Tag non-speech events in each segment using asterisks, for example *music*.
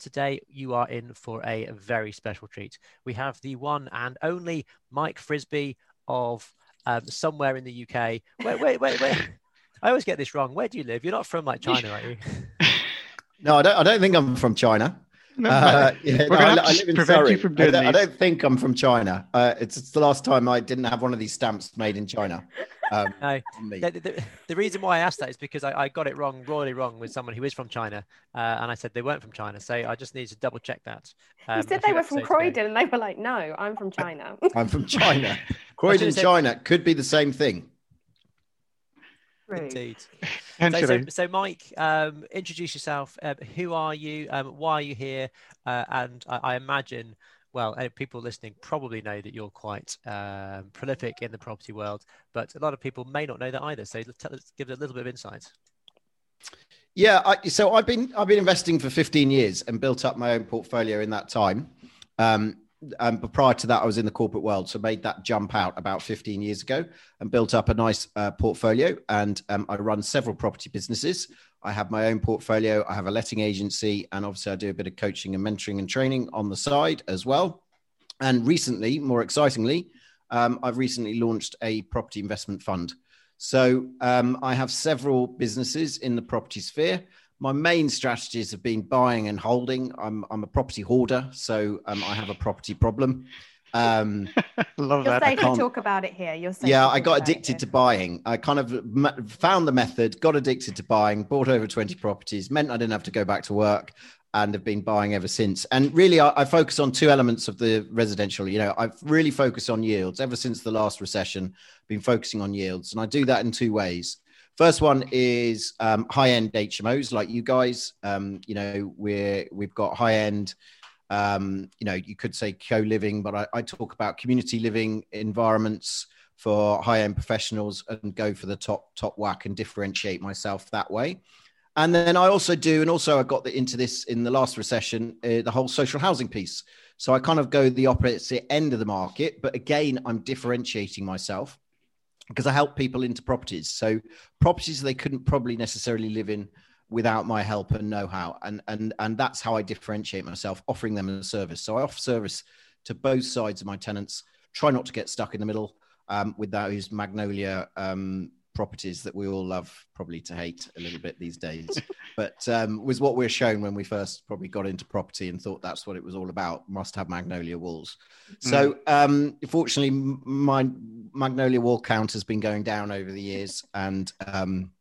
Today you are in for a very special treat. We have the one and only Mike Frisby of um, somewhere in the UK. Wait, wait, wait, wait. I always get this wrong. Where do you live? You're not from like China, are you? *laughs* No, I don't. I don't think I'm from China. No, Uh, yeah, *laughs* We're no, gonna I, I live in prevent Surrey. you from I doing don't, I don't think I'm from China. Uh, it's, it's the last time I didn't have one of these stamps made in China. Um, *laughs* No. The, the, the reason why I asked that is because I, I got it wrong, royally wrong, with someone who is from China, uh, and I said they weren't from China. So I just need to double check that. Um, You said they were from. Croydon, and they were like, "No, I'm from China." *laughs* I'm from China. *laughs* Croydon, say- China could be the same thing. Indeed. So, so, so, Mike, um, introduce yourself. Um, who are you? Um, why are you here? Uh, and I, I imagine, well, people listening probably know that you're quite um, prolific in the property world, but a lot of people may not know that either. So tell, let's give it a little bit of insight. Yeah, I, so I've been I've been investing for 15 years and built up my own portfolio in that time. Um, um, but prior to that, I was in the corporate world, so made that jump out about 15 years ago and built up a nice uh, portfolio. And um, I run several property businesses. I have my own portfolio. I have a letting agency, and obviously I do a bit of coaching and mentoring and training on the side as well. And recently, more excitingly, um, I've recently launched a property investment fund. So um, I have several businesses in the property sphere. My main strategies have been buying and holding. I'm, I'm a property hoarder, so um, I have a property problem. Um, *laughs* Love You're that. safe to can't- talk about it here. You're safe. yeah, I got addicted to buying. I kind of m- found the method, got addicted to buying, bought over 20 properties, meant I didn't have to go back to work and have been buying ever since. And really, I, I focus on two elements of the residential. You know, I've really focused on yields ever since the last recession, been focusing on yields. And I do that in two ways. First one is um, high end HMOs like you guys. Um, you know, we're, we've got high end um, you know, you could say co-living, but I, I talk about community living environments for high-end professionals and go for the top top whack and differentiate myself that way. And then I also do, and also I got into this in the last recession, uh, the whole social housing piece. So I kind of go the opposite end of the market, but again, I'm differentiating myself because I help people into properties. So properties they couldn't probably necessarily live in without my help and know-how. And and and that's how i differentiate myself offering them a service. So i offer service to both sides of my tenants. Try not to get stuck in the middle um, with those magnolia um, properties that we all love probably to hate a little bit these days. *laughs* But um, was what we we're shown when we first probably got into property and thought that's what it was all about. Must have magnolia walls. So um, fortunately my magnolia wall count has been going down over the years. And um,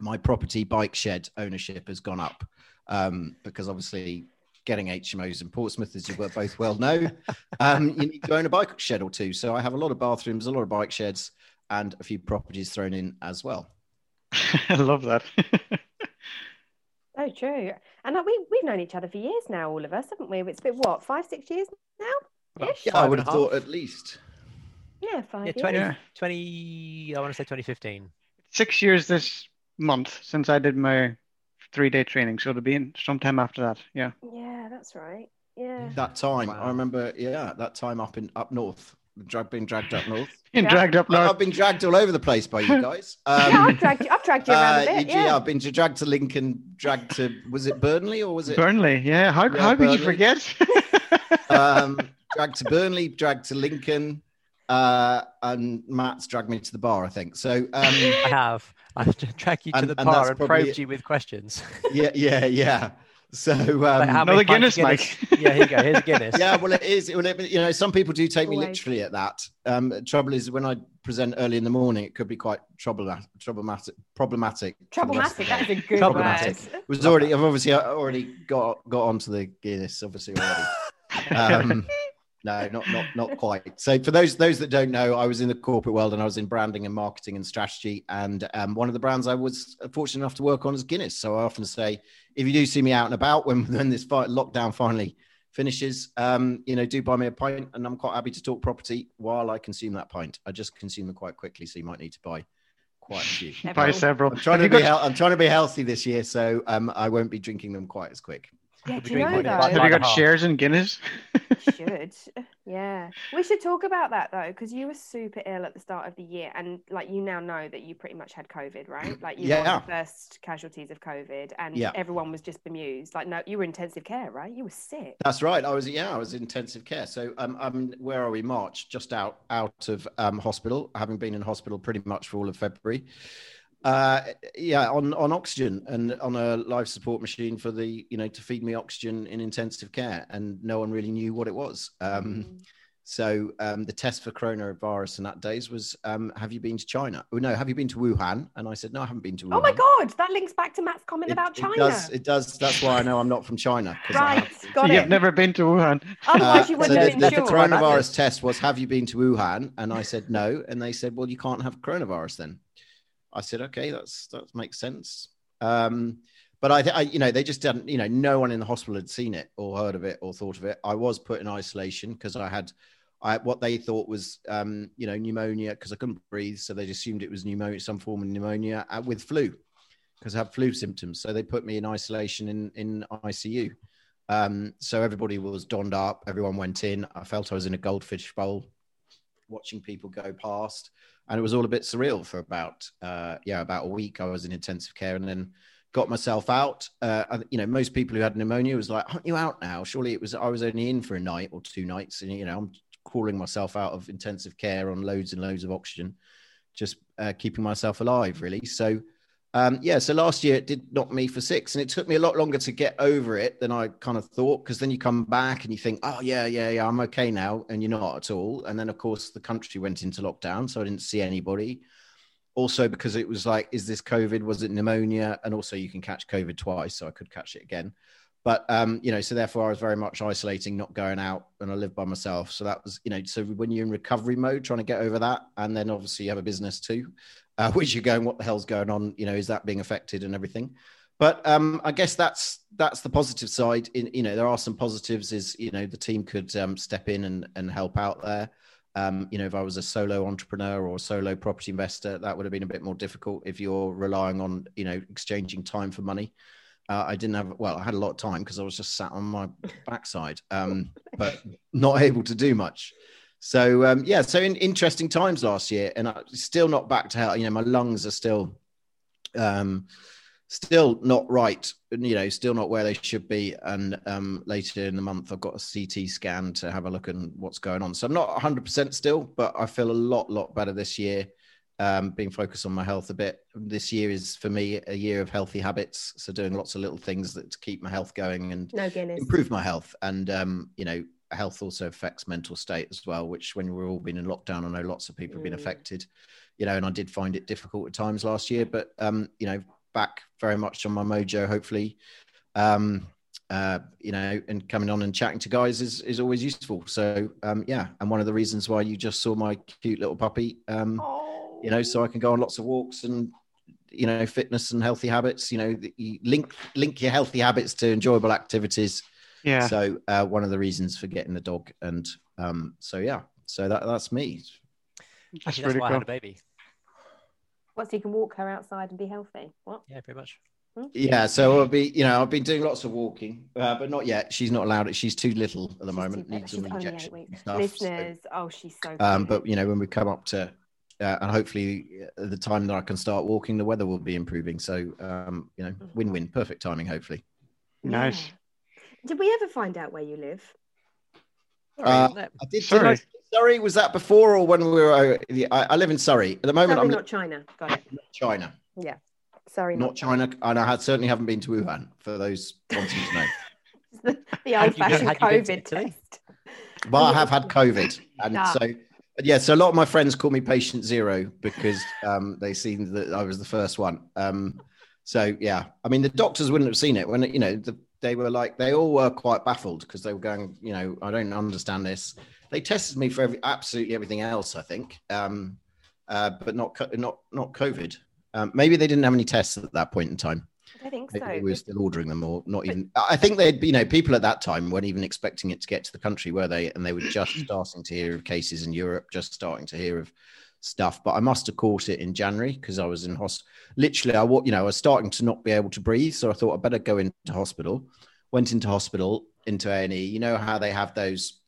my property bike shed ownership has gone up um, because obviously getting HMOs in Portsmouth, as you both well know, *laughs* um, you need to own a bike shed or two. So I have a lot of bathrooms, a lot of bike sheds, and a few properties thrown in as well. *laughs* I love that. *laughs* So true. And we we've known each other for years now, all of us, haven't we? It's been what five, six years now. Ish. Yeah, I would have thought at least. Yeah, five Yeah, 20, Yeah. 20 I want to say 2015. Six years this month since I did my three-day training, so it'll be in sometime after that. Yeah. Yeah, that's right. Yeah. That time, Wow. I remember, yeah, that time up in up north, The drag, being dragged up north. *laughs* Been Yeah. dragged up I- north. I've been dragged all over the place by you guys. *laughs* yeah, Um, I've dragged you. I've dragged you around uh, a bit. you- Yeah. I've been dragged to Lincoln, dragged to was it Burnley or was it Burnley. Yeah. How, Yeah, how could you forget? *laughs* um, dragged to Burnley, dragged to Lincoln, uh, and Matt's dragged me to the bar, I think. So, um, *laughs* I have. I've tracked *laughs* you to And- the bar that's and probably- probed you with questions. *laughs* yeah, yeah, yeah. So, um, many Another Guinness, of Guinness, Yeah, here you go. Here's a Guinness. yeah, well, it is. Well, it, you know, some people do take me Always. literally at that. Um, trouble is, when I present early in the morning, it could be quite problematic. Problematic. Problematic. Problematic. That is a good Problematic. word. It was already. I've obviously already got got onto the Guinness, obviously already. Um, no, not not not quite. So for those those that don't know, I was in the corporate world and I was in branding and marketing and strategy. And um, one of the brands I was fortunate enough to work on is Guinness. So I often say, if you do see me out and about when when this lockdown finally finishes, um, you know, do buy me a pint, and I'm quite happy to talk property while I consume that pint. I just consume them quite quickly, so you might need to buy quite a few. Buy several. I'm trying Have to be got- hel- I'm trying to be healthy this year, so um, I won't be drinking them quite as quick. Yeah, do you know though? Have you got shares in Guinness? *laughs* should. Yeah. We should talk about that though, because you were super ill at the start of the year. And like you now know that you pretty much had COVID, right? Like you were one Yeah. of the first casualties of COVID and Yeah. everyone was just bemused. Like, no, you were intensive care, right? You were sick. That's right. I was yeah, I was intensive care. So um, um where are we? March, just out out of um hospital, having been in hospital pretty much for all of February. Uh yeah, on on oxygen and on a life support machine for the you know to feed me oxygen in intensive care, and no one really knew what it was. Um, Mm. so um, the test for coronavirus in that days was um, have you been to China? Oh no, have you been to Wuhan? And I said no, I haven't been to Wuhan. Oh my God, that links back to Matt's comment It, about it China. does. It does. That's why I know I'm not from China. I right, have- *laughs* got You've never been to Wuhan. Otherwise, you Uh, wouldn't so have the, been the sure. coronavirus test was, "Have you been to Wuhan?" And I said no, and they said, "Well, you can't have coronavirus then." I said, "Okay, that's that makes sense." Um, but I, I, you know, they just didn't. You know, no one in the hospital had seen it or heard of it or thought of it. I was put in isolation because I had. I, what they thought was, um, you know, pneumonia because I couldn't breathe, so they assumed it was pneumonia, some form of pneumonia uh, with flu, because I have flu symptoms. So they put me in isolation in in ICU. Um, so everybody was donned up. Everyone went in. I felt I was in a goldfish bowl, watching people go past, and it was all a bit surreal for about uh, yeah about a week. I was in intensive care, and then got myself out. Uh, you know, most people who had pneumonia was like, "Aren't you out now?" Surely it was. I was only in for a night or two nights, and you know, I'm crawling myself out of intensive care on loads and loads of oxygen, just uh, keeping myself alive, really. So um, yeah, so last year it did knock me for six, and it took me a lot longer to get over it than I kind of thought. Because then you come back and you think, oh yeah, yeah, yeah, I'm okay now, and you're not at all. And then of course the country went into lockdown, so I didn't see anybody. Also because it was like, is this COVID? Was it pneumonia? And also you can catch COVID twice, so I could catch it again. But um, you know, so therefore I was very much isolating, not going out, and I lived by myself. So that was, you know, so when you're in recovery mode, trying to get over that, and then obviously you have a business too uh, *laughs* which you're going, what the hell's going on? You know, is that being affected and everything? But um, I guess that's that's the positive side. In you know, there are some positives. Is you know, the team could um, step in and and help out there. Um, you know, if I was a solo entrepreneur or a solo property investor, that would have been a bit more difficult. If you're relying on you know exchanging time for money, uh, I didn't have. Well, I had a lot of time because I was just sat on my *laughs* backside, um, but not able to do much. So um, yeah, so in interesting times last year, and I'm still not back to health. You know, my lungs are still, um, still not right. You know, still not where they should be. And um, later in the month, I've got a CT scan to have a look and what's going on. So I'm not 100 percent still, but I feel a lot, lot better this year. Um, being focused on my health a bit. This year is for me a year of healthy habits. So doing lots of little things that to keep my health going and No improve my health and um you know health also affects mental state as well which when we're all been in lockdown i know lots of people have been Mm. affected you know and i did find it difficult at times last year but um you know back very much on my mojo hopefully um uh you know and coming on and chatting to guys is is always useful so um yeah and one of the reasons why you just saw my cute little puppy um Oh. you know so i can go on lots of walks and you know fitness and healthy habits you know you link link your healthy habits to enjoyable activities Yeah. so uh, one of the reasons for getting the dog, and um, so yeah, so that that's me. That's Actually, that's pretty why I cool. had a baby. What, so you can walk her outside and be healthy? What? Yeah, pretty much. Yeah, so I'll be, you know, I've been doing lots of walking, uh, but not yet. She's not allowed it. She's too little at the She's moment. too. Needs some She's only eight injections weeks. so- Listeners, oh, she's so um, but you know, when we come up to, uh, and hopefully at the time that I can start walking, the weather will be improving. So, um, you know, win-win, perfect timing. Hopefully. Nice. Yeah. Did we ever find out where you live? Sorry, Uh, isn't it? I did. Sorry. Sorry, Surrey was that before or when we were? uh, I, I live in Surrey at the moment. Probably I'm not China. Got it. in China. Sorry, not China, and I had certainly haven't been to Wuhan for those wanting to know. the, the Had old-fashioned had to COVID Italy? test. But I have had COVID, and Ah. so but yeah. So a lot of my friends call me patient zero because um, they seen that I was the first one. Um, so yeah, I mean the doctors wouldn't have seen it when you know the they were like they all were quite baffled because they were going, you know, I don't understand this. They tested me for every, absolutely everything else, I think, um, uh, but not not not COVID. Um, maybe they didn't have any tests at that point in time. I think Maybe so. we were still ordering them, or not even. I think they'd, you know, people at that time weren't even expecting it to get to the country, were they? And they were just *clears throat* starting to hear of cases in Europe, just starting to hear of stuff. But I must have caught it in January because I was in hospital. Literally, I, you know, I was starting to not be able to breathe, so I thought I better go into hospital. Went into hospital, into A and E. You know how they have those,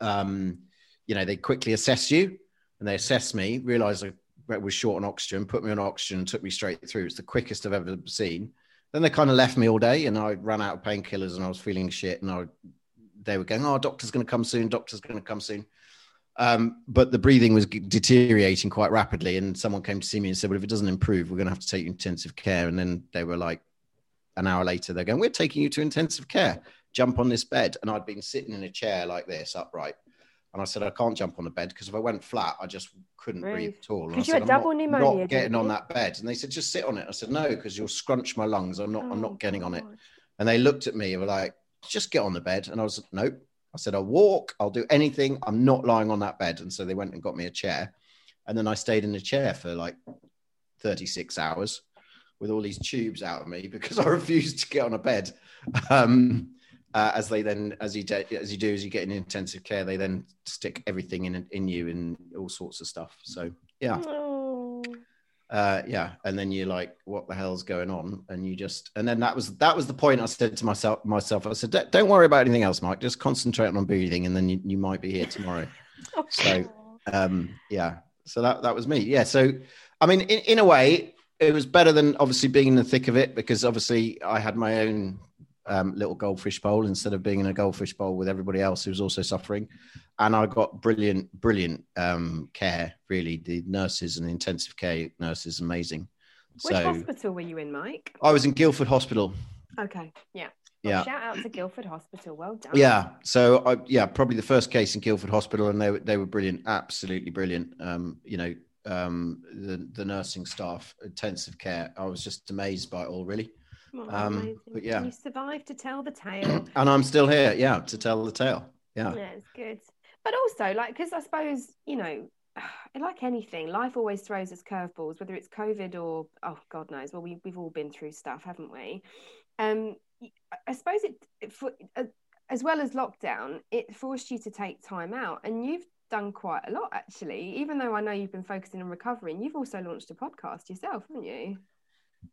um, you know, they quickly assess you, and they assess me. Realised I was short on oxygen, put me on oxygen, took me straight through. It's the quickest I've ever seen. Then they kind of left me all day, and I ran out of painkillers, and I was feeling shit. And I, they were going, "Oh, doctor's going to come soon. Doctor's going to come soon." Um, but the breathing was deteriorating quite rapidly, and someone came to see me and said, "Well, if it doesn't improve, we're going to have to take you intensive care." And then they were like, an hour later, they're going, "We're taking you to intensive care. Jump on this bed." And I'd been sitting in a chair like this, upright. And I said, I can't jump on the bed because if I went flat, I just couldn't Right. breathe at all. And I 'Cause you said, had "I'm double not, pneumonia, Not getting on that bed. And they said, just sit on it. I said, no, because you'll scrunch my lungs. I'm not. I'm Oh, not getting on it. And they looked at me and were like, just get on the bed. And I was, like, nope. I said, I'll walk. I'll do anything. I'm not lying on that bed. And so they went and got me a chair. And then I stayed in a chair for like 36 hours with all these tubes out of me *laughs* because I refused to get on a bed. Um, uh, as they then, as you, do, as you do, as you get in intensive care, they then stick everything in in you and all sorts of stuff. So yeah, Oh. Uh, yeah, and then you're like, what the hell's going on? And you just, and then that was that was the point. I said to myself, myself, I said, "Don't- worry about anything else, Mike. Just concentrate on breathing, and then you, you might be here tomorrow. *laughs* So- um, yeah, so that that was me. Yeah, so I mean, in, in a way, it was better than obviously being in the thick of it because obviously I had my own um, little goldfish bowl instead of being in a goldfish bowl with everybody else who was also suffering. And I got brilliant, brilliant um, care. Really, the nurses and the intensive care nurses, amazing. Which so hospital were you in, Mike? I was in Guildford Hospital. Okay, yeah. Well, Yeah. Shout out to Guildford Hospital. Well done. Yeah. So I, yeah, probably the first case in Guildford Hospital, and they were they were brilliant, absolutely brilliant. Um, you know, um, the the nursing staff, intensive care. I was just amazed by it all, really. Um, but yeah. You survived to tell the tale. *clears throat* And I'm still here, yeah, to tell the tale. Yeah. yeah, it's good. But also, like, because I suppose you know, *sighs* like anything, life always throws us curveballs. Whether it's COVID or oh, God knows. Well, we we've all been through stuff, haven't we? Um, I- suppose it, it for, uh, as well as lockdown, it forced you to take time out, and you've done quite a lot actually. Even though I know you've been focusing on recovering, you've also launched a podcast yourself, haven't you?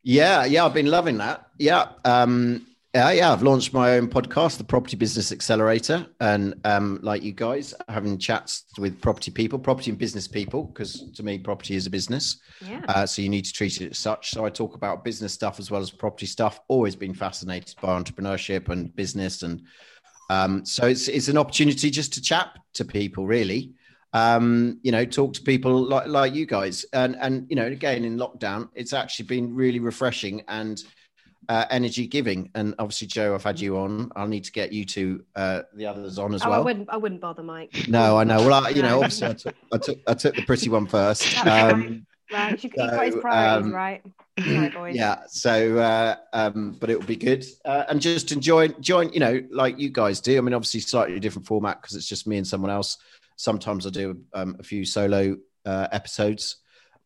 Yeah, yeah, I've been loving that. Yeah, um, yeah, yeah. I've launched my own podcast, the Property Business Accelerator, and um, like you guys, having chats with property people, property and business people, because to me, property is a business. Yeah. Uh, so you need to treat it as such. So I talk about business stuff as well as property stuff. Always been fascinated by entrepreneurship and business, and um, so it's it's an opportunity just to chat to people, really. Um, you know, talk to people like like you guys, and and you know, again in lockdown, it's actually been really refreshing and uh, energy giving. And obviously, Joe, I've had you on. I'll need to get you two uh, the others on as oh, I well. wouldn't. I wouldn't bother, Mike. No, I know. Well, I, you know, obviously, I took, I took I took the pretty one first. *laughs* Um, Right. You've got his priorities um, right. *clears throat* Sorry, yeah so uh um but it will be good uh, and just enjoy join you know like you guys do i mean obviously slightly different format because it's just me and someone else sometimes i do um, a few solo uh, episodes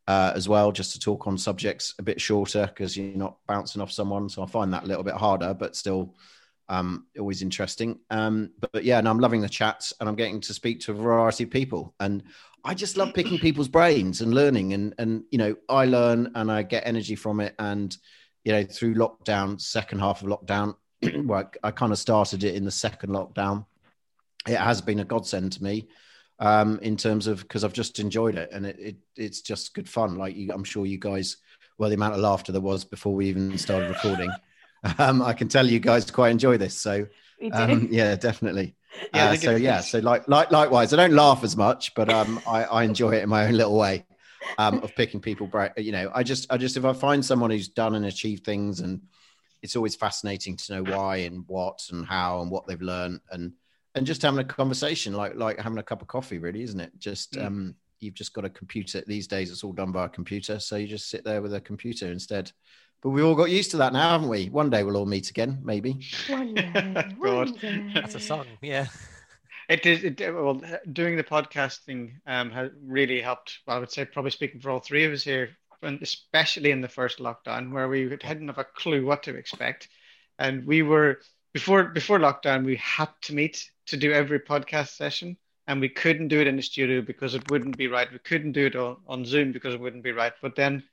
uh, as well just to talk on subjects a bit shorter because you're not bouncing off someone so i find that a little bit harder but still um always interesting. Um but, but yeah and i'm loving the chats and i'm getting to speak to a variety of people and I just love picking *clears throat* people's brains and learning and and you know I learn and I get energy from it and you know through lockdown second half of lockdown *clears throat* well I, I kind of started it in the second lockdown. It has been a godsend to me um in terms of because I've just enjoyed it and it, it it's just good fun. Like you, I'm sure you guys well the amount of laughter there was before we even started recording *laughs* um I can tell you guys quite enjoy this so um yeah definitely. *laughs* Yeah, uh, so it's- yeah, so like, like likewise, I don't laugh as much, but um, I, I enjoy it in my own little way um, of picking people. bra- You know, I just, I just, if I find someone who's done and achieved things, and it's always fascinating to know why and what and how and what they've learned, and and just having a conversation, like like having a cup of coffee, really, isn't it? Just Mm. um, you've just got a computer these days. It's all done by a computer, so you just sit there with a computer instead, But we've all got used to that now, haven't we? One day we'll all meet again, maybe. One day, *laughs* God. one day. That's a song. Yeah. It is. It, well, doing the podcasting um, has really helped. I would say, probably speaking for all three of us here, and especially in the first lockdown, where we hadn't have a clue what to expect, and we were before before lockdown, we had to meet to do every podcast session, and we couldn't do it in the studio because it wouldn't be right. We couldn't do it on, on Zoom because it wouldn't be right. But then,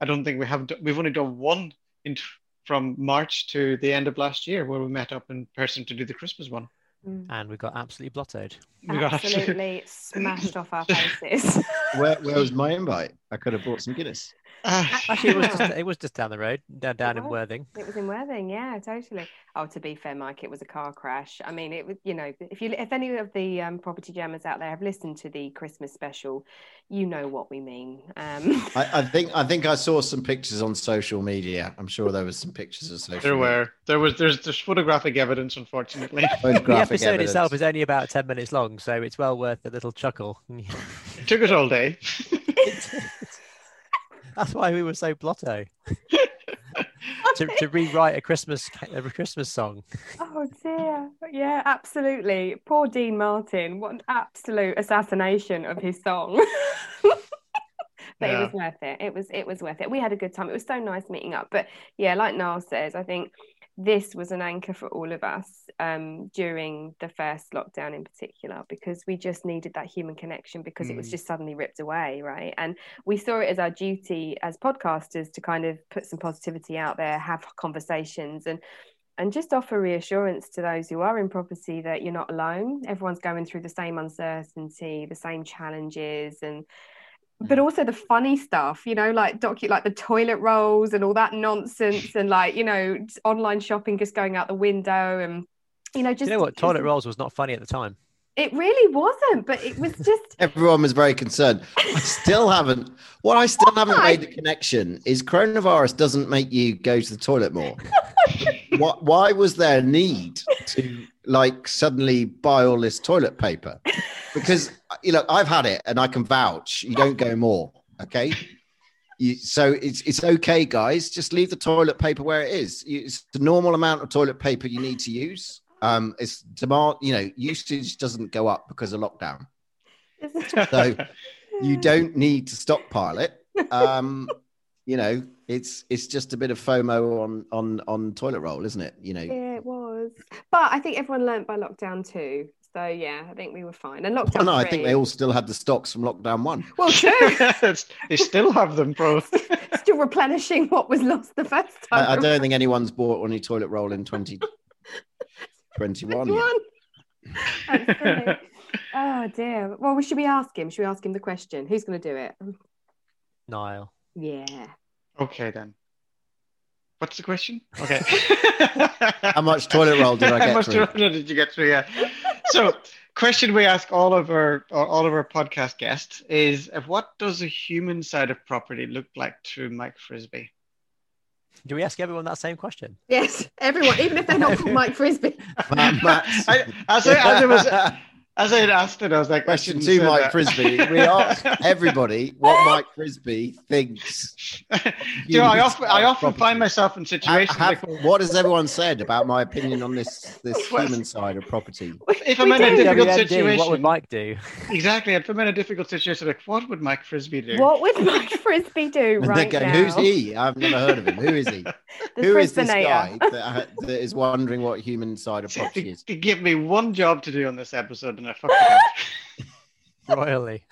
I don't think we have. do- We've only done one in from March to the end of last year, where we met up in person to do the Christmas one. Mm. And we got absolutely blottoed. We got Absolutely smashed off our *laughs* faces. Where, where was my invite? I could have brought some Guinness. Ah, *laughs* Actually, it was just, it was just down the road, down, down in. Worthing. It was in Worthing, yeah, totally. Oh, to be fair, Mike, it was a car crash. I mean, it was, you know, if you, if any of the um, property jammers out there have listened to the Christmas special, you know what we mean. Um, I, I *laughs* think I think I saw some pictures on social media. I'm sure there was some pictures of social. there media. were there was there's there's photographic evidence, unfortunately. *laughs* The episode evidence. itself is only about 10 minutes long, so it's well worth a little chuckle. It took us all day. That's why we were so blotto. *laughs* to, to rewrite a Christmas a Christmas song. oh dear, yeah, absolutely. Poor Dean Martin. What an absolute assassination of his song. *laughs* but it was worth it. It was it was worth it. We had a good time. It was so nice meeting up. But yeah, like Niall says, I think this was an anchor for all of us um, during the first lockdown in particular because we just needed that human connection because it was Mm. just suddenly ripped away, right? And we saw it as our duty as podcasters to kind of put some positivity out there, have conversations, and and just offer reassurance to those who are in property that you're not alone. Everyone's going through the same uncertainty, the same challenges, and but also the funny stuff, you know, like docu like the toilet rolls and all that nonsense, and like you know, online shopping just going out the window, and you know, just you know what? Toilet rolls was not funny at the time. It really wasn't, but it was just *laughs* Everyone was very concerned. I still haven't. What I still haven't made the connection is coronavirus doesn't make you go to the toilet more. *laughs* what? Why was there a need to like suddenly buy all this toilet paper? Because you know I've had it and I can vouch. You don't go more. Okay. You, so it's it's okay, guys. Just leave the toilet paper where it is. It's the normal amount of toilet paper you need to use. Um, it's demand. You know, usage doesn't go up because of lockdown. So you don't need to stockpile it. Um, you know, it's it's just a bit of FOMO on on on toilet roll, isn't it? You know, Yeah, it was. But I think everyone learnt by lockdown two. So yeah, I think we were fine. And lockdown well, no, I think they all still had the stocks from lockdown one. *laughs* well, true. *laughs* They still have them, bro. *laughs* Still replenishing what was lost the first time. I, I don't think anyone's bought any toilet roll in 2021 yet. Oh dear. Well, we should we ask him? Should we ask him the question? Who's going to do it? Niall. Yeah. Okay then. What's the question? Okay. How much toilet roll did I How get much through? toilet roll did you get through? Yeah. So, question we ask all of our all of our podcast guests is: uh, What does a human side of property look like to Mike Frisby? Do we ask everyone that same question? Yes. Everyone, even if they're not called *laughs* Mike Frisby. Matt- Matt's- *laughs* I, as, I, as, I was, as I had asked it, I was like, Question shouldn't two, Mike that. Frisby. We *laughs* ask everybody what Mike Frisby thinks. you know, I often, I often property. find myself in Ha- situations have- like, what has everyone said about my opinion on this this *laughs* human side of property? if We I'm in a difficult WMD, situation, what would Mike do? exactly, if I'm in a difficult situation, like, what would Mike Frisby do? What would Mike Frisby do *laughs* right they're going, now? who's he? I've never heard of him. Who is he? *laughs* The Who is this guy Frisbinator. that, that is wondering what human side of *laughs* property to, is? give me one job to do on this episode, and I fucked it up. *laughs* Royally.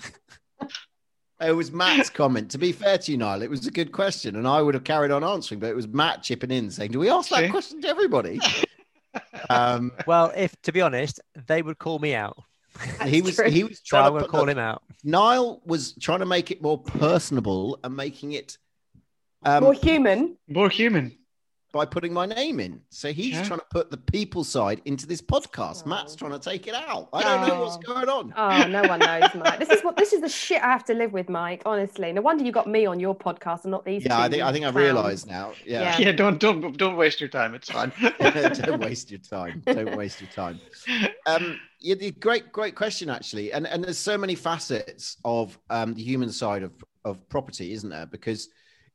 It was Matt's comment. To be fair to you, Niall, it was a good question, and I would have carried on answering, but it was Matt chipping in saying, "Do we ask that question to everybody?" Um, Well, if to be honest, they would call me out. he was true. he was trying to to put call the- him out. Niall was trying to make it more personable and making it um, More human. More human. by putting my name in. So he's Yeah. trying to put the people side into this podcast. Oh. Matt's trying to take it out. I don't know what's Oh. going on. Oh, no one knows, Mike. This is what this is the shit I have to live with, Mike. Honestly, no wonder you got me on your podcast and not these. yeah, I think I think I clowns. realise now. Yeah. Yeah, don't don't don't waste your time. It's fine. *laughs* don't waste your time. Don't waste your time. Um, yeah, the great, great question actually, and and there's so many facets of um, the human side of of property, isn't there? Because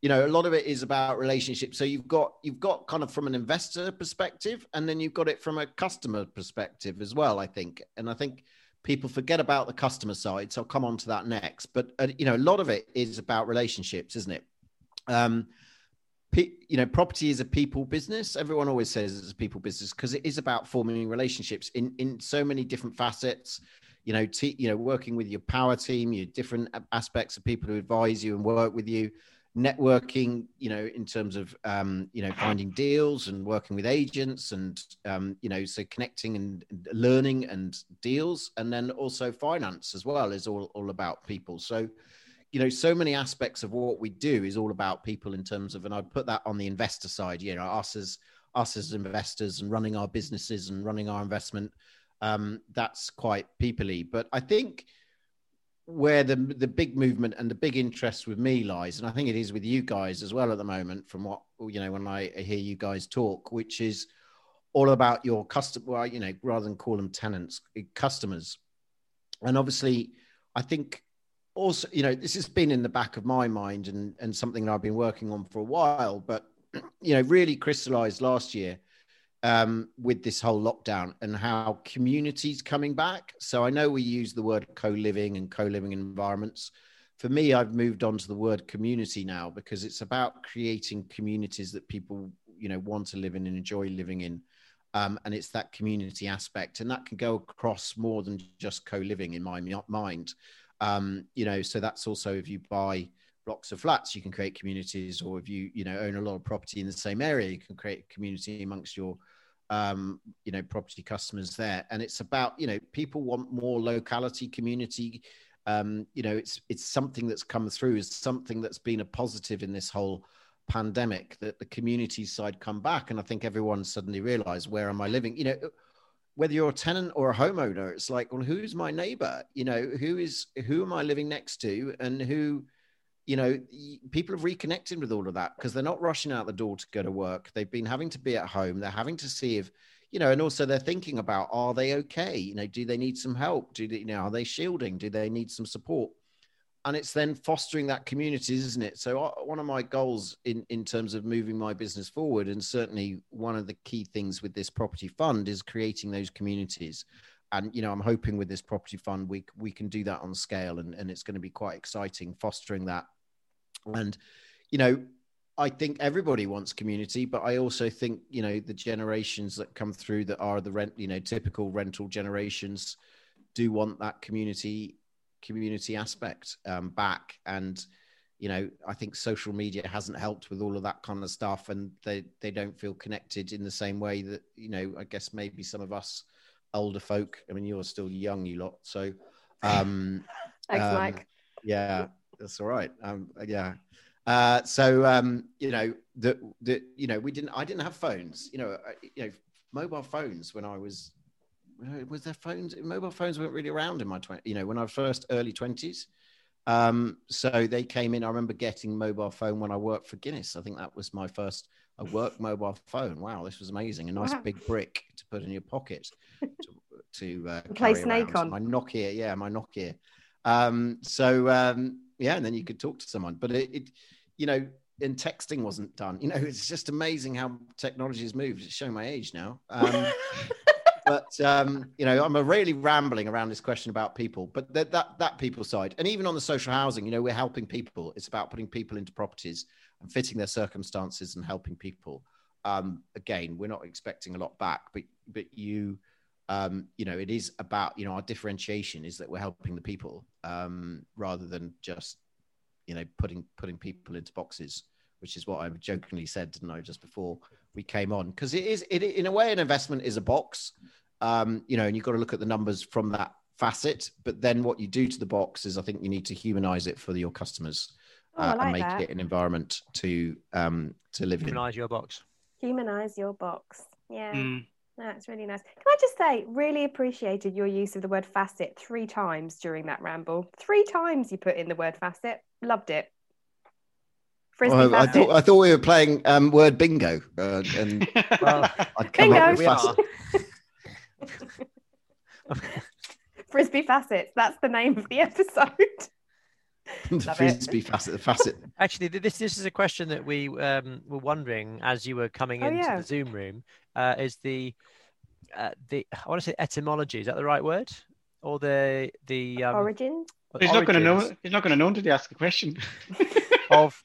you know a lot of it is about relationships. So you've got you've got kind of from an investor perspective and then you've got it from a customer perspective as well i think. And i think people forget about the customer side so i'll come on to that next. But uh, you know a lot of it is about relationships isn't it? Um you know property is a people business. Everyone always says it's a people business because it is about forming relationships in in so many different facets. You know t- you know working with your power team your different aspects of people who advise you and work with you networking you know in terms of um, you know finding deals and working with agents and um, you know so connecting and learning and deals. And then also finance as well is all, all about people. So you know so many aspects of what we do is all about people in terms of and i'd put that on the investor side you know us as us as investors and running our businesses and running our investment um, that's quite peoply but i think where the the big movement and the big interest with me lies, and I think it is with you guys as well at the moment, from what you know when I hear you guys talk, which is all about your customer. Well, you know, rather than call them tenants, eh, customers, and obviously, I think also you know this has been in the back of my mind and and something that I've been working on for a while, but *clears throat* you know really crystallized last year um, with this whole lockdown and how communities coming back. So I know we use the word co-living and co-living environments. For me, I've moved on to the word community now because it's about creating communities that people, you know, want to live in and enjoy living in. Um, and it's that community aspect, and that can go across more than just co-living in my mind. Um, you know, so that's also if you buy blocks of flats, you can create communities, or if you, you know, own a lot of property in the same area, you can create a community amongst your um, you know, property customers there. And it's about, you know, people want more locality, community. Um, you know, it's it's something that's come through, is something that's been a positive in this whole pandemic that the community side come back. And I think everyone suddenly realized, where am I living? You know, whether you're a tenant or a homeowner, it's like, well, who's my neighbor? You know, who is who am I living next to, and who you know, people have reconnected with all of that because they're not rushing out the door to go to work. They've been having to be at home. They're having to see if, you know, and also they're thinking about are they okay? You know, do they need some help? Do they, you know, are they shielding? Do they need some support? And it's then fostering that community, isn't it? So uh, one of my goals in in terms of moving my business forward, and certainly one of the key things with this property fund is creating those communities and you know i'm hoping with this property fund we we can do that on scale and, and it's going to be quite exciting fostering that and, you know, I think everybody wants community, but I also think, you know, the generations that come through that are the rent, you know, typical rental generations do want that community community aspect um, back. And, you know, I think social media hasn't helped with all of that kind of stuff, and they they don't feel connected in the same way that you know. I guess maybe some of us older folk. I mean, you're still young, you lot. So, um, *laughs* thanks, um, Mike. Yeah, that's all right. Um, yeah. Uh, so um, you know the the you know we didn't I didn't have phones. You know, uh, you know mobile phones when I was was there phones mobile phones weren't really around in my 20 you know when i was first early 20s um, so they came in i remember getting mobile phone when i worked for guinness i think that was my first a work mobile phone wow this was amazing a nice wow. big brick to put in your pocket to, to uh, *laughs* play snake around. on my nokia yeah my nokia um, so um, yeah, and then you could talk to someone. But it, it you know, and texting wasn't done. You know, *laughs* it's just amazing how technology has moved. It's showing my age now. Um, *laughs* but um, you know, I'm really rambling around this question about people, but that, that that people side, and even on the social housing, you know, we're helping people. It's about putting people into properties and fitting their circumstances and helping people. Um, again, we're not expecting a lot back, but but you um, you know, it is about, you know, our differentiation is that we're helping the people um, rather than just, you know, putting putting people into boxes, which is what I jokingly said, didn't I, just before we came on? Because it is, it in a way, an investment is a box, um, you know, and you've got to look at the numbers from that facet. But then what you do to the box is, I think, you need to humanize it for your customers oh, uh, like and make that. it an environment to um, to live humanize in. Humanize your box. Humanize your box. Yeah. Mm. That's really nice. Can I just say, really appreciated your use of the word facet three times during that ramble. Three times you put in the word facet. Loved it. Frisbee well, I thought I thought we were playing um, word bingo, uh, and *laughs* well, *laughs* I'd come bingo. up with facet. *laughs* Frisbee facets. That's the name of the episode. the frisbee facet. facet. Actually, this this is a question that we um, were wondering as you were coming Oh, into yeah. the Zoom room. Uh, is the uh, the I want to say etymology? Is that the right word? Or the the um, Origin. He's not going to know. He's not going to know until you ask the question. *laughs* of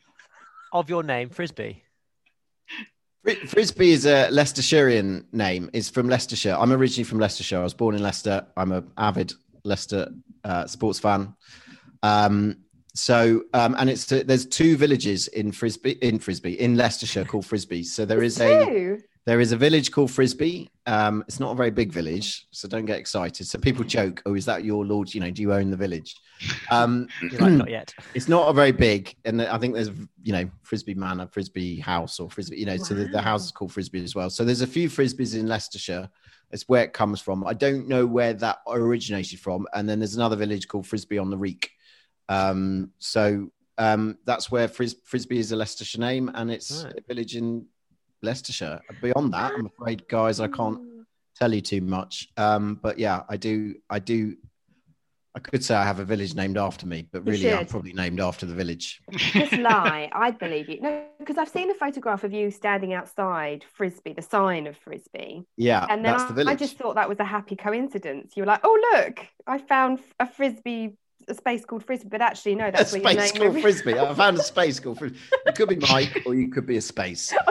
of your name, Frisby. Frisby is a Leicestershirian name. It's from Leicestershire. I'm originally from Leicestershire. I was born in Leicester. I'm an avid Leicester uh, sports fan. Um, so, um, and it's there's two villages in Frisby in Frisby in Leicestershire called Frisby. So there is a Two. There is a village called Frisby. Um, it's not a very big village, so don't get excited. So people joke, "Oh, is that your lord? You know, do you own the village?" Um, *laughs* like, not yet. *clears throat* it's not a very big, and I think there's you know Frisby Manor, Frisby House, or Frisby. You know, so the, the house is called Frisby as well. So there's a few Frisbys in Leicestershire. It's where it comes from. I don't know where that originated from. And then there's another village called Frisby on the Wreake. Um, so um, that's where Fris- Frisby is a Leicestershire name, and it's Right. a village in Leicestershire. Beyond that, I'm afraid, guys, I can't tell you too much. Um, but yeah, I do. I do. I could say I have a village named after me, but You really, I'm should. probably named after the village. Just *laughs* lie. I'd believe you. No, because I've seen a photograph of you standing outside Frisby, the sign of Frisby. Yeah, And then that's I, the village. I just thought that was a happy coincidence. You were like, oh, look, I found a Frisbee, a space called Frisby. But actually, no, a that's what your space name called was. Frisby. I found a space called Frisby. You could be *laughs* Mike, or you could be a space. *laughs*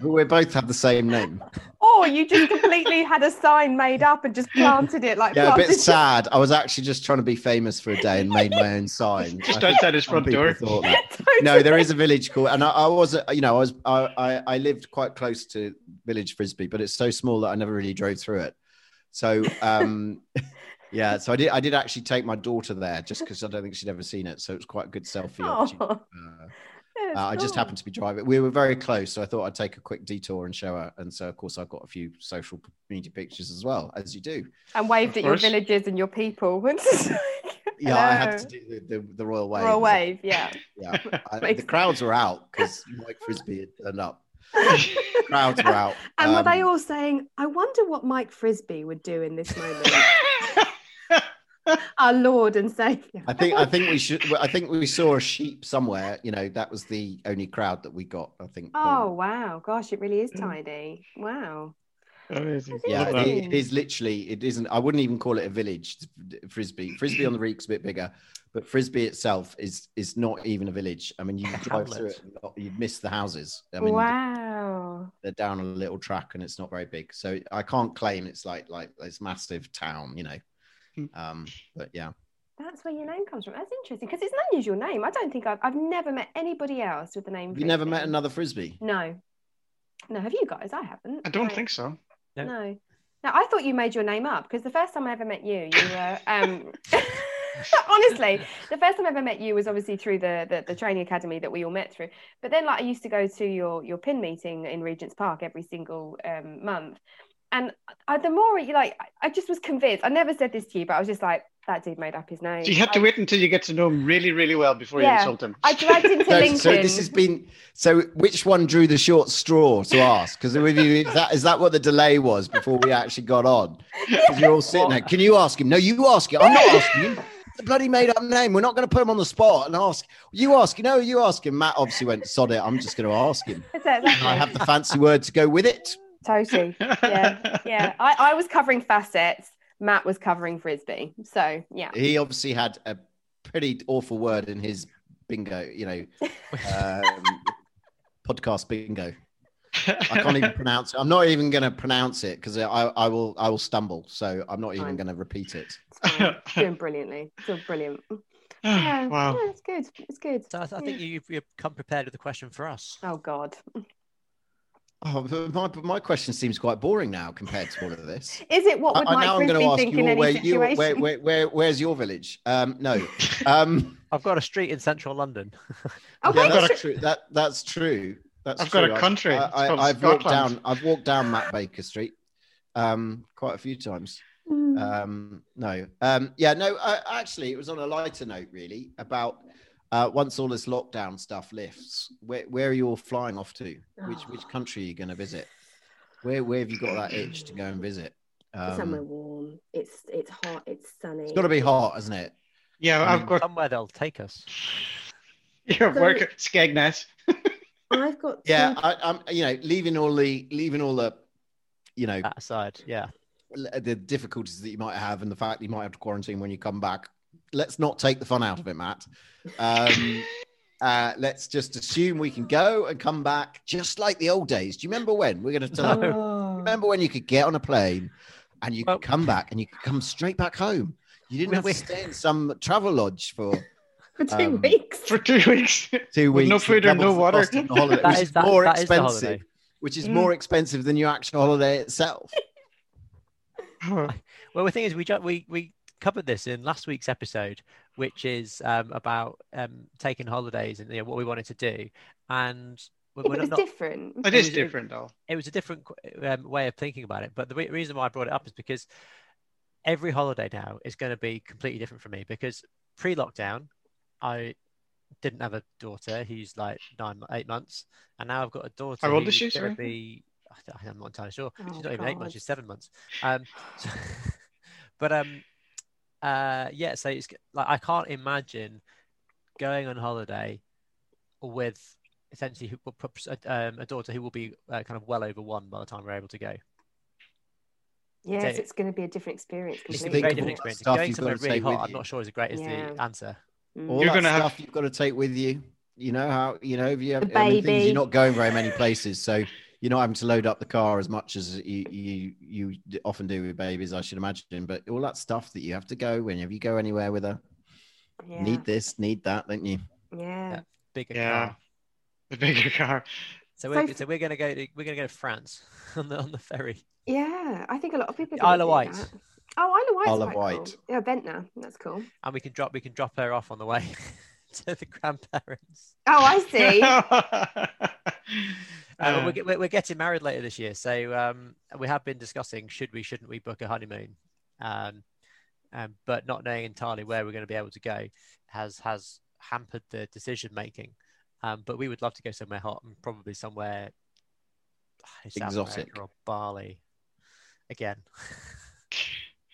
But we both have the same name. or you just completely had a sign made up and just planted it like Yeah, a bit planted- sad. I was actually just trying to be famous for a day and made my own sign. *laughs* Just I think outside his front door. thought that. No, there is a village called, and I, I was, you know, I was, I, I, I lived quite close to Village Frisby, but it's so small that I never really drove through it. So, um, yeah, so I did, I did actually take my daughter there just because I don't think she'd ever seen it. So it was quite a good selfie. Oh, Uh, that's Uh, I just happened to be driving. We were very close, so I thought I'd take a quick detour and show her. And so, of course, I've got a few social media pictures as well, as you do. and waved Of at your villages and your people. *laughs* Yeah, I had to do the, the, the royal wave. Royal wave, yeah. Yeah, *laughs* I, the crowds were out because Mike Frisby had turned up. *laughs* Crowds were out. And were they Um, all saying, I wonder what Mike Frisby would do in this moment? *laughs* Our Lord and Savior. I think I think we should. I think we saw a sheep somewhere. You know, that was the only crowd that we got. I think. Oh, wow. Gosh, it really is Mm. tidy. Wow. Amazing. Yeah, Love it, it is literally. It isn't. I wouldn't even call it a village. Frisby, Frisby on the Wreake's a bit bigger, but Frisby itself is is not even a village. I mean, you drive through it, and you'd miss the houses. I mean, wow. they're down a little track, and it's not very big. So I can't claim it's like like this massive town, you know. Hmm. Um, but yeah, That's where your name comes from. That's interesting because it's an unusual name. I don't think I've, I've never met anybody else with the name. you never met another Frisby? No. No, have you guys? I haven't. I don't No. think so. No. No. No, I thought you made your name up because the first time I ever met you, you were um *laughs* honestly, the first time I ever met you was obviously through the, the the training academy that we all met through. But then like I used to go to your your pin meeting in Regent's Park every single um month. And I, the more you like, I- I just was convinced. I never said this to you, but I was just like, that dude made up his name. So you had to I, wait until you get to know him really, really well before you insult him. I dragged him to *laughs* No, LinkedIn. so this has been so. Which one drew the short straw to ask? Because with you, is that is that what the delay was before we actually got on? Because you're all sitting there. Can you ask him? No, you ask him. I'm not asking him. The bloody made up name. We're not going to put him on the spot and ask. You ask. No, you ask him. Matt obviously went sod it. I'm just going to ask him. That's it, that's And I have the fancy word to go with it. Totally. Yeah, yeah. *laughs* I, I was covering facets. Matt was covering frisbee. So yeah. He obviously had a pretty awful word in his bingo. You know, um, *laughs* podcast bingo. I can't even pronounce it. I'm not even going to pronounce it because I, I will I will stumble. So I'm not even going to repeat it. *laughs* Doing brilliantly. Still brilliant. *sighs* Yeah, wow. yeah, it's good. It's good. So I, th- I think you, you've come prepared with a question for us. Oh God. Oh, my, my question seems quite boring now compared to all of this. *laughs* Is it what would I, I- Mike now I'm going to ask think you all where, you, where, where, where, where's your village? Um, no. *laughs* Um, I've got a street in central London. *laughs* oh, yeah, that's a- true. That that's true. That's I've got a true. I- country. I, I've walked down. I've walked down Matt Baker Street um, quite a few times. Mm. Um, no, um, yeah, no. Uh, actually, it was on a lighter note, really, about uh, once all this lockdown stuff lifts. Where, where are you all flying off to? Which which Oh. country are you going to visit? Where where have you got that itch to go and visit? Um, Somewhere warm. It's it's hot. It's sunny. it's got to be hot, isn't it? Yeah, I I've mean, got Somewhere they'll take us. *laughs* your So- work at Skegness. *laughs* I've got Yeah, I, I'm. You know, leaving all the leaving all the, you know, That aside, yeah. the difficulties that you might have and the fact that you might have to quarantine when you come back. Let's not take the fun out of it, Matt. Um, *laughs* uh, let's just assume we can go and come back just like the old days. Do you remember when we're going to tell? Oh. Remember when you could get on a plane and you Well- could come back and you could come straight back home. You didn't have to stay in some travel lodge for for two um, weeks. for two weeks. two With weeks. no food and no water. cost holiday, That which is is that- more that is the expensive. holiday. which is Mm. more expensive than your actual holiday itself. *laughs* Well, the thing is, we ju- we we covered this in last week's episode, which is um, about um, taking holidays and you know, what we wanted to do, and we're, Yeah, we're but it's not, different. it is was- different though. it was a different um, way of thinking about it. But the re- reason why I brought it up is because every holiday now is going to be completely different for me. Because pre-lockdown, I didn't have a daughter who's like nine, eight months, and now I've got a daughter. How old is who's she, sorry? Be, I th- I'm not entirely sure. Oh, she's not even eight months; she's seven months. Um, *laughs* so- *laughs* but um, uh, yeah. So it's like I can't imagine going on holiday with essentially who- um, a daughter who will be uh, kind of well over one by the time we're able to go. Yes, So- it's going to be a different experience. Just It's a think very of different experience. stuff Going you've somewhere really take hot, I'm not sure is a great is Yeah. the answer. Mm. All You're that gonna have- stuff you've got to take with you. You know how you know if you have The I mean, things baby. you're not going very many places, so *laughs* you're not having to load up the car as much as you you you often do with babies, I should imagine. But all that stuff that you have to go whenever you go anywhere with her, Yeah. need this, need that, don't you? yeah. Bigger Yeah. car. The bigger car. So we're So- so we're gonna go to we're gonna go to France *laughs* on the on the ferry. Yeah, I think a lot of people. The are Isle of Wight. that. Oh, Isle of Wight. Isle of Wight. Cool. Yeah, Ventnor. That's cool. and we can drop we can drop her off on the way *laughs* *laughs* to the grandparents. Oh, I see. Uh, *laughs* Uh, we're, we're, we're getting married later this year, so um, we have been discussing should we shouldn't we book a honeymoon, um, um, but not knowing entirely where we're going to be able to go has has hampered the decision making. Um, but we would love to go somewhere hot and probably somewhere *sighs* Exotic. Or Bali again. *laughs*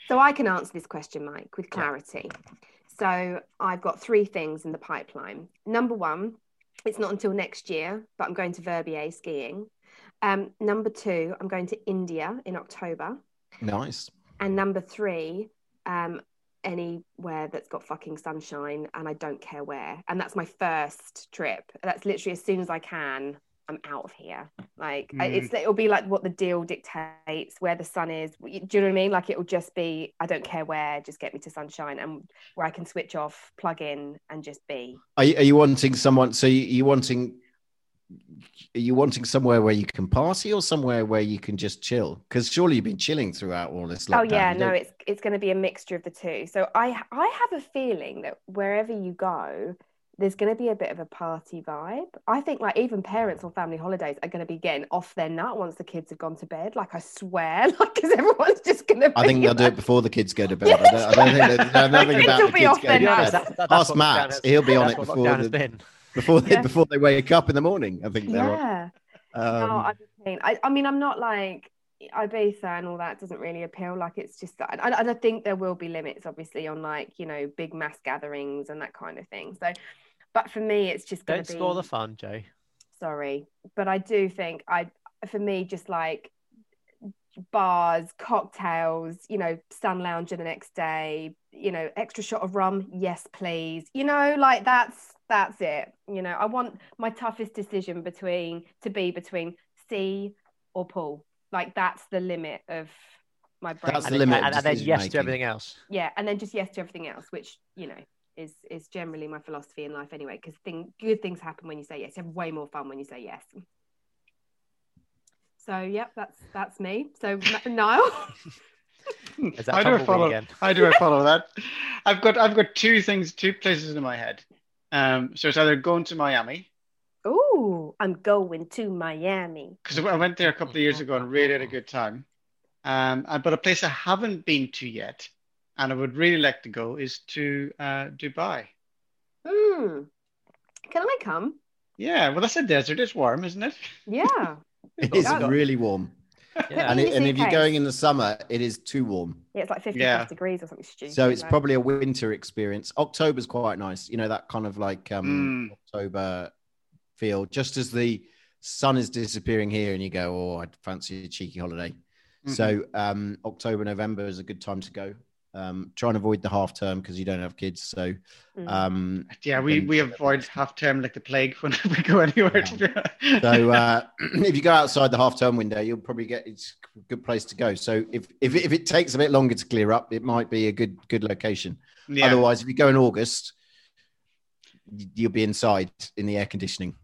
So I can answer this question, Mike, with Yeah. So I've got three things in the pipeline. Number one, it's not until next year, but I'm going to Verbier skiing. Um, number two, I'm going to India in October. Nice. And number three, um, anywhere that's got fucking sunshine and I don't care where. And that's my first trip. That's literally as soon as I can, I'm out of here. Like Mm. it's it'll be like what the deal dictates, where the sun is. Do you know what I mean? Like it'll just be I don't care where, just get me to sunshine and where I can switch off, plug in, and just be. Are you, are you wanting someone? So you, you wanting? Are you wanting somewhere where you can party or somewhere where you can just chill? Because surely you've been chilling throughout all this. Oh yeah, no, it's it's going to be a mixture of the two. So I I have a feeling that wherever you go, there's going to be a bit of a party vibe. I think like even parents on family holidays are going to be getting off their nut once the kids have gone to bed. Like I swear, *laughs* like because everyone's just going to. I think they'll do it before the kids go to *laughs* bed. I don't, I don't think that, I don't think Kids about will the be kids going to bed. That- that- Ask what Matt, has- he'll be on it before the- before they Yeah. before they wake up in the morning. I think they're on. Yeah. no, Um, I'm just saying. I, I mean, I'm not like Ibiza and all that doesn't really appeal. Like it's just that, and, and I think there will be limits, obviously, on like you know big mass gatherings and that kind of thing. So, but for me, it's just going Don't to be. spoil the fun, Joe. sorry but i do think i for me just like bars cocktails you know sun lounger the next day you know extra shot of rum yes please you know like that's that's it you know i want my toughest decision between to be between sea or pool like that's the limit of my brain That's the limit and, and then decision yes to everything else. yeah and then just yes to everything else which you know is is generally my philosophy in life anyway because thing, good things happen when you say yes you have way more fun when you say yes so yep that's that's me so M- *laughs* niall Is How do I follow? again? How do I follow that? I've got I've got two things, two places in my head. Um, so it's either going to Miami oh i'm going to miami because I went there a couple of years *laughs* ago and really had a good time. Um, and- but a place I haven't been to yet, and I would really like to go, is to uh, Dubai. Hmm. can i come Yeah, well, that's a desert. It's warm, isn't it? yeah *laughs* It is got- really warm. Yeah. and, it, and if you're going in the summer, it is too warm. Yeah, it's like 50 Yeah. degrees or something stupid. So it's like- probably a winter experience. October's quite nice. You know that kind of like um, Mm. October feel. Just as the sun is disappearing here, and you go, "Oh, I'd fancy a cheeky holiday." Mhm. So um, October, November is a good time to go. Um, try and avoid the half term because you don't have kids. So Mm. um, yeah, we, then- we avoid half term like the plague *laughs* when we go anywhere. to be so uh, *clears throat* if you go outside the half term window, you'll probably get it's a good place to go. So if if if it takes a bit longer to clear up, it might be a good good location. yeah. Otherwise, if you go in August, you'll be inside in the air conditioning.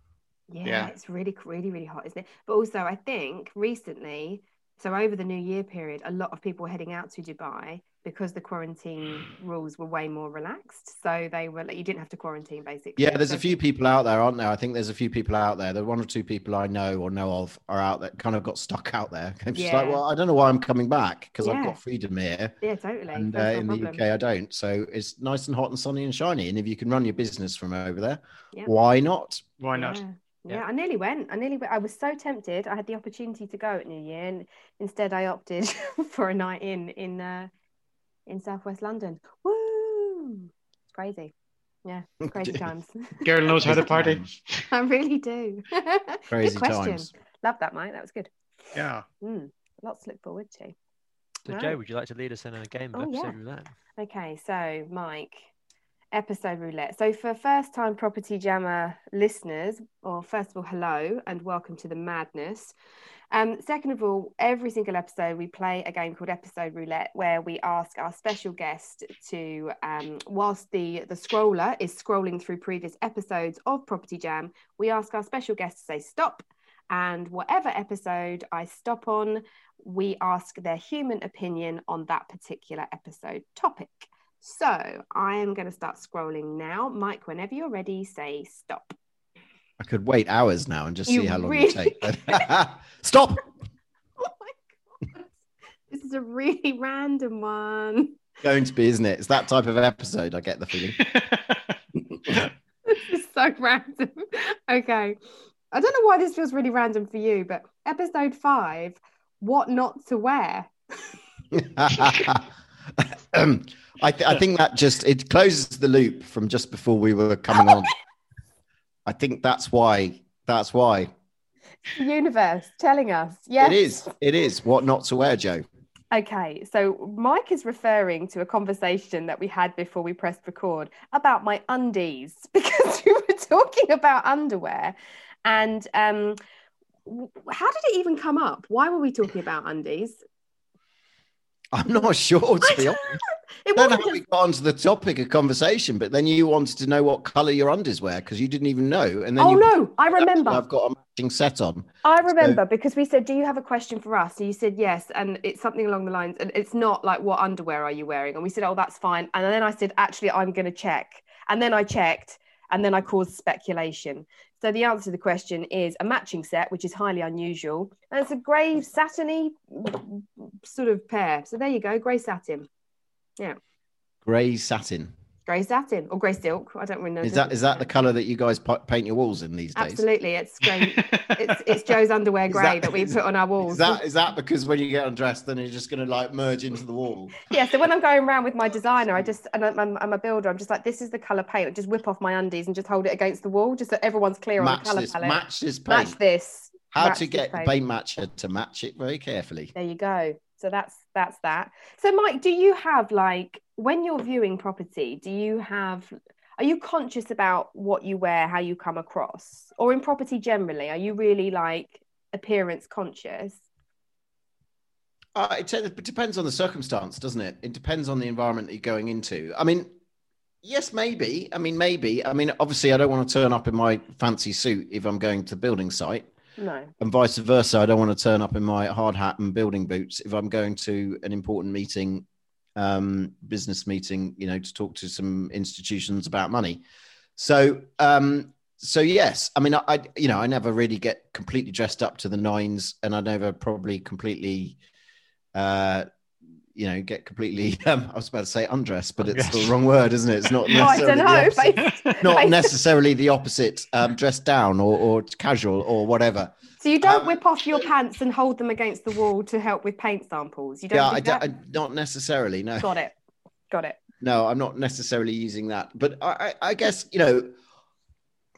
Yeah, Yeah. it's really, really, really hot, isn't it? But also, I think recently, so over the New Year period, a lot of people were heading out to Dubai because the quarantine rules were way more relaxed. So they were like, you didn't have to quarantine basically. Yeah, there's So- a few people out there, aren't there? I think there's a few people out there. The one or two people I know or know of are out that kind of got stuck out there. *laughs* I'm just like, well, I don't know why I'm coming back because I've got freedom here. Yeah, totally. And uh, no in the. UK, I don't. So it's nice and hot and sunny and shiny. And if you can run your business from over there, Yeah. why not? Why not? Yeah. Yeah. Yeah, I nearly went. I nearly went. I was so tempted. I had the opportunity to go at New Year, and instead I opted *laughs* for a night in in uh, in Southwest London. Woo! It's crazy. Yeah, *laughs* crazy times. *laughs* Girl knows how to party. I really do. *laughs* Crazy good question. times. Love that, Mike. That was good. Yeah. Mm, lots to look forward to. So, Right. Joe, would you like to lead us in a game of Oh, episode yeah. roulette? Okay, so Mike, episode roulette. So for first time property jammer listeners, or first of all, hello and welcome to the madness. Um, second of all, every single episode we play a game called episode roulette where we ask our special guest to, um, whilst the the scroller is scrolling through previous episodes of Property Jam, we ask our special guest to say stop. And whatever episode I stop on, we ask their human opinion on that particular episode topic. So I am going to start scrolling now. Mike, whenever you're ready, say stop. I could wait hours now and just You see how long really it takes. *laughs* *laughs* Stop. Oh my God. This is a really random one. Going to be, isn't it? It's that type of episode. I get the feeling. *laughs* This is so random. Okay. I don't know why this feels really random for you, but episode five, what not to wear. um, *clears throat* I, th- I think that just it closes the loop from just before we were coming on. I think that's why. That's why The universe telling us. Yes. it is. It is what not to wear, Joe. Okay, so Mike is referring to a conversation that we had before we pressed record about my undies *laughs* because we were talking about underwear. And um, how did it even come up? Why were we talking about undies? I'm not *laughs* sure to be honest. *laughs* It I don't know how we got onto the topic of conversation, but then you wanted to know what color your undies were because you didn't even know. And then oh you, no, I remember. I've got a matching set on. I remember because we said, "Do you have a question for us?" And you said yes, and it's something along the lines, and it's not like what underwear are you wearing? And we said, "Oh, that's fine." And then I said, "Actually, I'm going to check." And then I checked, and then I caused speculation. So the answer to the question is a matching set, which is highly unusual, and it's a grey satiny sort of pair. So there you go, grey satin, Yeah. Grey satin. Grey satin, or grey silk. I don't really know. Is that is that the color that you guys pa- paint your walls in these days? Absolutely, it's grey. *laughs* it's it's Joe's underwear grey that- that, we is- put on our walls. Is that is that because when you get undressed, then you're just going to like merge into the wall? *laughs* yeah, so when I'm going around with my designer, I just and I'm, I'm, I'm a builder. I'm just like, this is the color paint. I just whip off my undies and just hold it against the wall, just so everyone's clear on match the color this, palette. match this paint. Match this. How match to get the paint. paint matcher to match it very carefully. There you go. So that's that's that. So Mike, do you have like when you're viewing property, do you have are you conscious about what you wear, how you come across? Or in property generally, are you really like appearance conscious? Uh, it, it depends on the circumstance, doesn't it? It depends on the environment that you're going into. I mean, yes, maybe. I mean, maybe. I mean, obviously, I don't want to turn up in my fancy suit if I'm going to the building site, No. and vice versa. I don't want to turn up in my hard hat and building boots if I'm going to an important meeting, um, business meeting, you know, to talk to some institutions about money. So, um, so yes, I mean, I, I, you know, I never really get completely dressed up to the nines, and I never probably completely, uh, you know, get completely. *laughs* Um, I was about to say undressed, but it's the wrong word, isn't it? It's not Oh, I don't necessarily the opposite. But- *laughs* not necessarily the opposite. Um, dressed down or, or casual or whatever. So you don't Um, whip off your pants and hold them against the wall to help with paint samples. You don't. Yeah, do I, that? don't- I- not necessarily. No, Got it. Got it. no, I'm not necessarily using that. But I, I, I guess you know,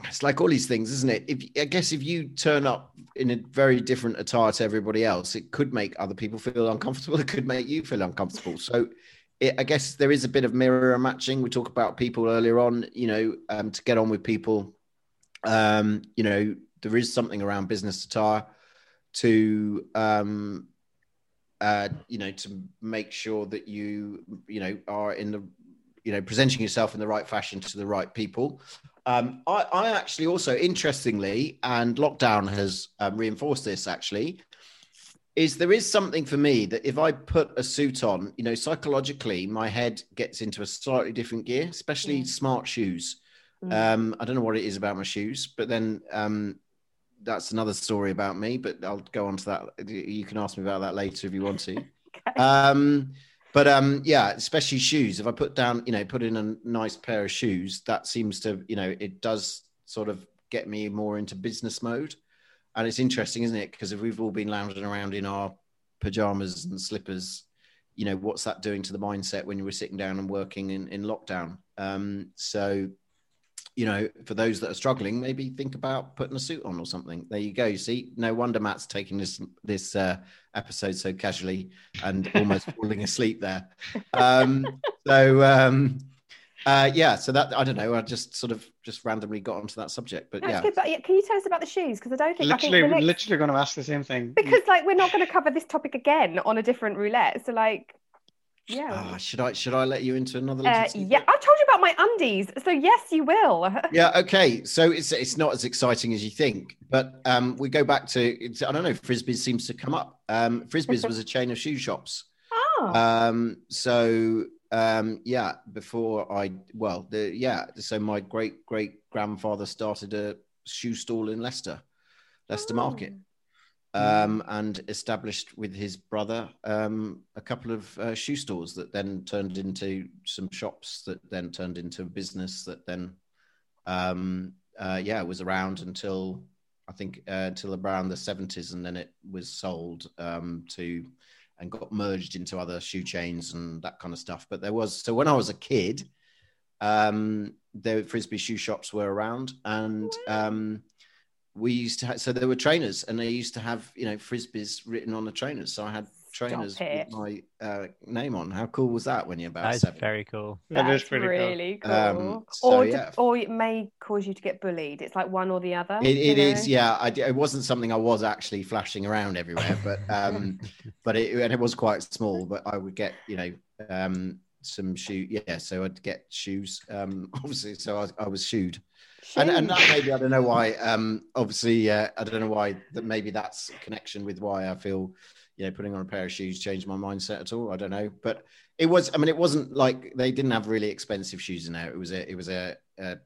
it's like all these things, isn't it? If I guess if you turn up in a very different attire to everybody else, it could make other people feel uncomfortable. *laughs* It could make you feel uncomfortable. So. It, I guess there is a bit of mirror matching. We talk about people earlier on, you know, um, to get on with people. Um, you know, there is something around business attire to um, uh, you know, to make sure that you, you know, are in the, you know, presenting yourself in the right fashion to the right people. Um, I, I actually also, interestingly, and lockdown has um, reinforced this actually, is there is something for me that if I put a suit on, you know, psychologically, my head gets into a slightly different gear, especially Yeah. smart shoes. Mm. Um, I don't know what it is about my shoes, but then um, that's another story about me. But I'll go on to that. You can ask me about that later if you want to. *laughs* Okay. Um, but um, yeah, especially shoes. If I put down, you know, put in a nice pair of shoes, that seems to, you know, it does sort of get me more into business mode. And it's interesting, isn't it? Because if we've all been lounging around in our pajamas and slippers, you know, what's that doing to the mindset when you were sitting down and working in, in lockdown? Um, so, you know, for those that are struggling, maybe think about putting a suit on or something. There you go. You see, no wonder Matt's taking this this uh, episode so casually and almost *laughs* falling asleep there. Um, so um, uh, yeah, so that I don't know. I just sort of just randomly got onto that subject, but That's yeah, good, but yeah, can you tell us about the shoes? Because I don't think literally, I think next... literally going to ask the same thing. because like we're not going to cover this topic again on a different roulette. So like, yeah. Ah, should I should I let you into another? Uh, yeah, I told you about my undies, so yes, you will. *laughs* yeah okay so it's it's not as exciting as you think but um we go back to it's, i don't know Frisbys seems to come up um Frisbys was a chain of shoe shops Oh, *laughs* um so um yeah before i well the yeah so my great great grandfather started a shoe stall in leicester leicester market um, and established with his brother um, a couple of uh, shoe stores that then turned into some shops that then turned into a business that then um, uh, yeah was around until I think uh, until around the 70s and then it was sold um, to and got merged into other shoe chains and that kind of stuff. But there was so when I was a kid um, the Frisby shoe shops were around and um, we used to have so there were trainers and they used to have you know Frisbys written on the trainers so i had trainers with my uh, name on how cool was that when you're about That is seven very cool. That is That's pretty cool. really cool. Um, so, or, yeah. d- or it may cause you to get bullied. It's like one or the other. it, it you is know? yeah I, d- it wasn't something i was actually flashing around everywhere but um *laughs* but it and it was quite small but i would get you know um some shoe yeah so i'd get shoes um *laughs* obviously so i, I was shoed and, and that maybe I don't know why. Um, obviously, uh, I don't know why. That maybe that's a connection with why I feel, you know, putting on a pair of shoes changed my mindset at all. I don't know, but it was. I mean, it wasn't like they didn't have really expensive shoes in there. It was a, it was a, a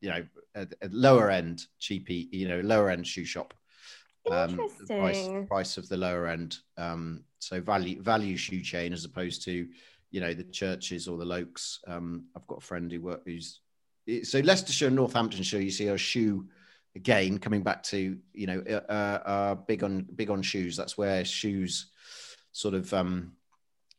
you know, a, a lower end, cheapy, you know, lower end shoe shop. Um, price, price of the lower end. Um, so value value shoe chain as opposed to, you know, the Church's or the Loakes. Um, I've got a friend who work who's so Leicestershire and Northamptonshire, you see a shoe again coming back to you know uh, uh, big on big on shoes. That's where shoes sort of um,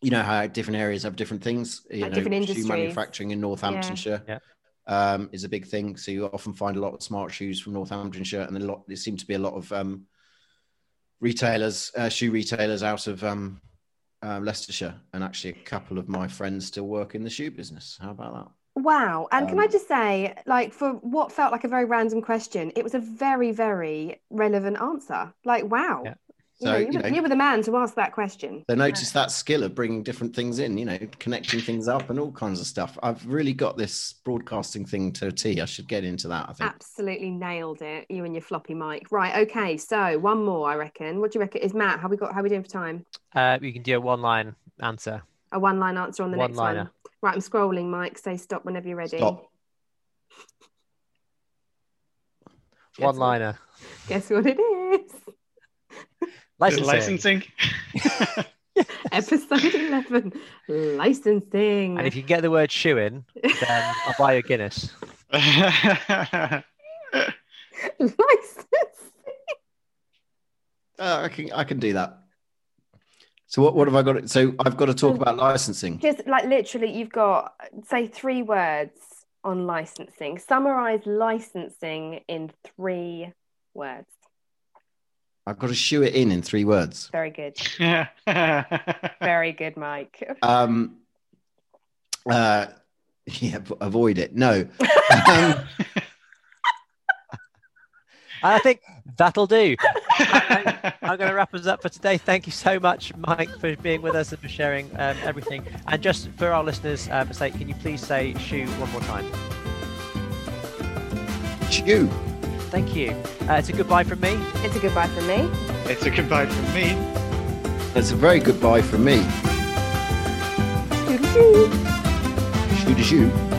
you know how different areas have different things. You Like know, different shoe manufacturing in Northamptonshire. Yeah. Um, is a big thing. So you often find a lot of smart shoes from Northamptonshire, and a lot. There seem to be a lot of um, retailers, uh, shoe retailers out of um, uh, Leicestershire, and actually a couple of my friends still work in the shoe business. How about that? Wow. And can I Um, just say, like, for what felt like a very random question, it was a very, very relevant answer. Like, wow. Yeah. You So know, you you, know, you were the man to ask that question. They notice that skill of bringing different things in, you know, connecting things up and all kinds of stuff. I've really got this broadcasting thing to a T. I should get into that, I think. Absolutely nailed it. You and your floppy mic. Right. Okay. So one more, I reckon. What do you reckon? Is Matt? How we got? How we doing for time? Uh, you can do a one-line answer. A one-line answer on the next one. One-liner. Right. I'm scrolling, Mike. Say stop whenever you're ready. Stop. One-liner. Guess what it is? Is *laughs* Licensing. licensing. *laughs* Episode 11 licensing. And if you get the word shoe in, then I'll buy you a Guinness. *laughs* licensing. Uh, I can I can do that. So what what have I got? So I've got to talk about licensing. Just like literally, you've got, say, three words on licensing. Summarize licensing in three words. I've got to shoe it in in three words. Very good. *laughs* Very good, Mike. Um, uh, *laughs* yeah, avoid it. No. *laughs* Um, I think that'll do. I'm going to wrap us up for today. Thank you so much, Mike, for being with us and for sharing um, everything. And just for our listeners' um, sake, can you please say shoe one more time? shoe. Thank you. Uh, it's a goodbye from me. It's a goodbye from me. it's a goodbye from me. It's a very goodbye from me. Toodaloo. Shoe to shoe.